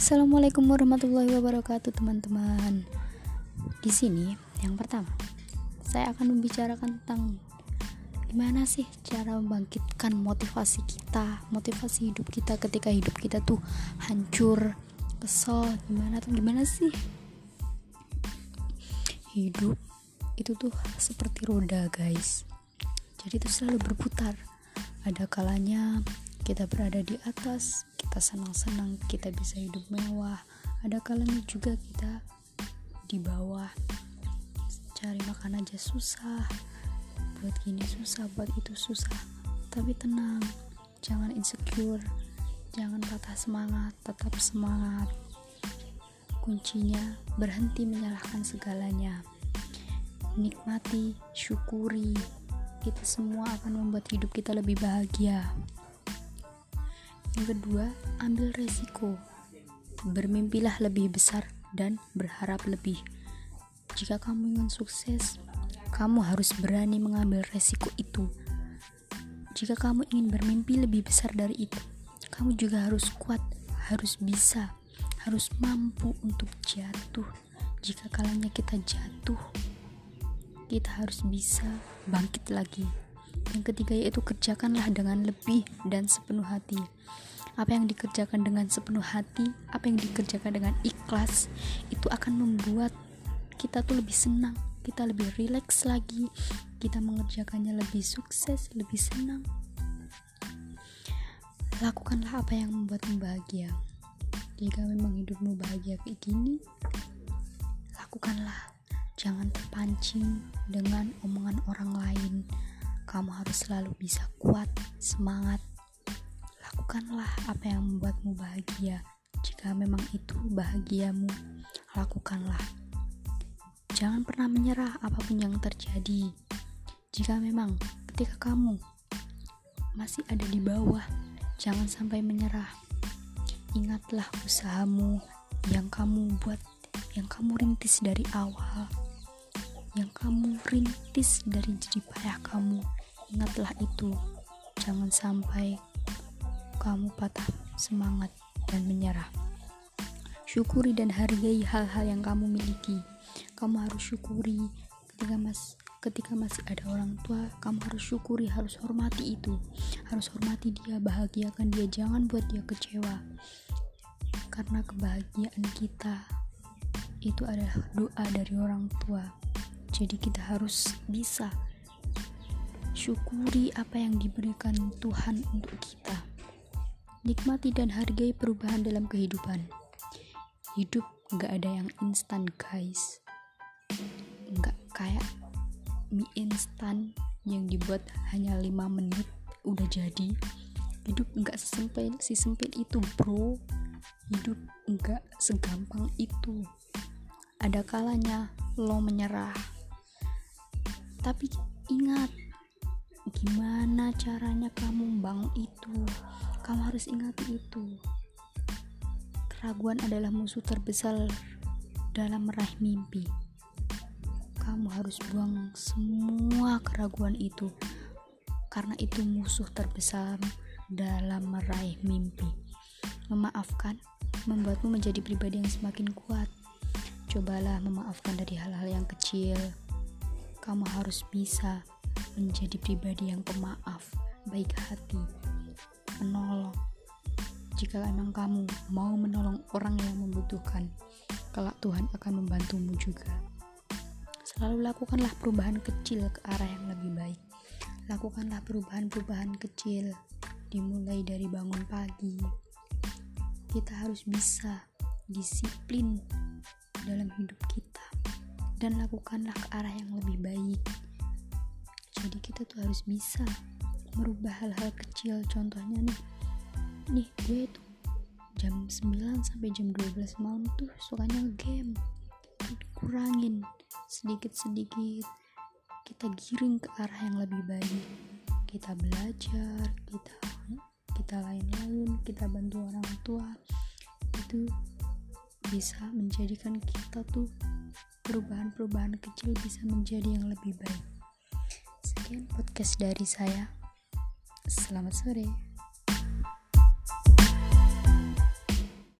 Assalamualaikum warahmatullahi wabarakatuh, teman-teman. Di sini, yang pertama, saya akan membicarakan tentang gimana sih cara membangkitkan motivasi kita, motivasi hidup kita ketika hidup kita tuh hancur, kesel, gimana tuh gimana sih? Hidup itu tuh seperti roda, guys. Jadi itu selalu berputar. Ada kalanya kita berada di atas, kita senang-senang, kita bisa hidup mewah. Ada kalanya juga kita di bawah, cari makan aja susah, buat gini susah, buat itu susah. Tapi tenang, jangan insecure, jangan patah semangat, tetap semangat. Kuncinya berhenti menyalahkan segalanya. Nikmati, syukuri, kita semua akan membuat hidup kita lebih bahagia. Yang kedua, ambil resiko. Bermimpilah lebih besar dan berharap lebih. Jika kamu ingin sukses, kamu harus berani mengambil resiko itu. Jika kamu ingin bermimpi lebih besar dari itu, kamu juga harus kuat, harus bisa, harus mampu untuk jatuh. Jika kalanya kita jatuh, kita harus bisa bangkit lagi. Yang ketiga yaitu kerjakanlah dengan lebih dan sepenuh hati. Apa yang dikerjakan dengan sepenuh hati, apa yang dikerjakan dengan ikhlas, itu akan membuat kita tuh lebih senang, kita lebih rileks lagi, kita mengerjakannya lebih sukses, lebih senang. Lakukanlah apa yang membuatmu bahagia. Jika memang hidupmu bahagia kayak gini, lakukanlah. Jangan terpancing dengan omongan orang lain kamu harus selalu bisa kuat, semangat. Lakukanlah apa yang membuatmu bahagia. Jika memang itu bahagiamu, lakukanlah. Jangan pernah menyerah apa pun yang terjadi. Jika memang ketika kamu masih ada di bawah, jangan sampai menyerah. Ingatlah usahamu yang kamu buat, yang kamu rintis dari awal, yang kamu rintis dari jerih payah kamu Ingatlah itu, jangan sampai kamu patah semangat dan menyerah. Syukuri dan hargai hal-hal yang kamu miliki. Kamu harus syukuri ketika mas ketika masih ada orang tua, kamu harus syukuri, harus hormati itu. Harus hormati dia, bahagiakan dia, jangan buat dia kecewa. Karena kebahagiaan kita itu adalah doa dari orang tua. Jadi kita harus bisa Syukuri apa yang diberikan Tuhan untuk kita. Nikmati dan hargai perubahan dalam kehidupan. Hidup gak ada yang instan, guys. Gak kayak mie instan yang dibuat hanya 5 menit udah jadi. Hidup gak sesempit si sempit itu, bro. Hidup gak segampang itu. Ada kalanya lo menyerah. Tapi ingat, gimana caranya kamu bangun itu? Kamu harus ingat itu. Keraguan adalah musuh terbesar dalam meraih mimpi. Kamu harus buang semua keraguan itu. Karena itu musuh terbesar dalam meraih mimpi. Memaafkan membuatmu menjadi pribadi yang semakin kuat. Cobalah memaafkan dari hal-hal yang kecil. Kamu harus bisa menjadi pribadi yang pemaaf, baik hati, menolong. Jika emang kamu mau menolong orang yang membutuhkan, kelak Tuhan akan membantumu juga. Selalu lakukanlah perubahan kecil ke arah yang lebih baik. Lakukanlah perubahan-perubahan kecil, dimulai dari bangun pagi. Kita harus bisa disiplin dalam hidup kita dan lakukanlah ke arah yang lebih baik jadi kita tuh harus bisa merubah hal-hal kecil. Contohnya nih nih gue tuh jam 9 sampai jam 12 malam tuh sukanya game kurangin sedikit-sedikit. Kita giring ke arah yang lebih baik. Kita belajar kita kita lain-lain kita bantu orang tua. Itu bisa menjadikan kita tuh perubahan-perubahan kecil bisa menjadi yang lebih baik Sekian podcast dari saya. Selamat sore.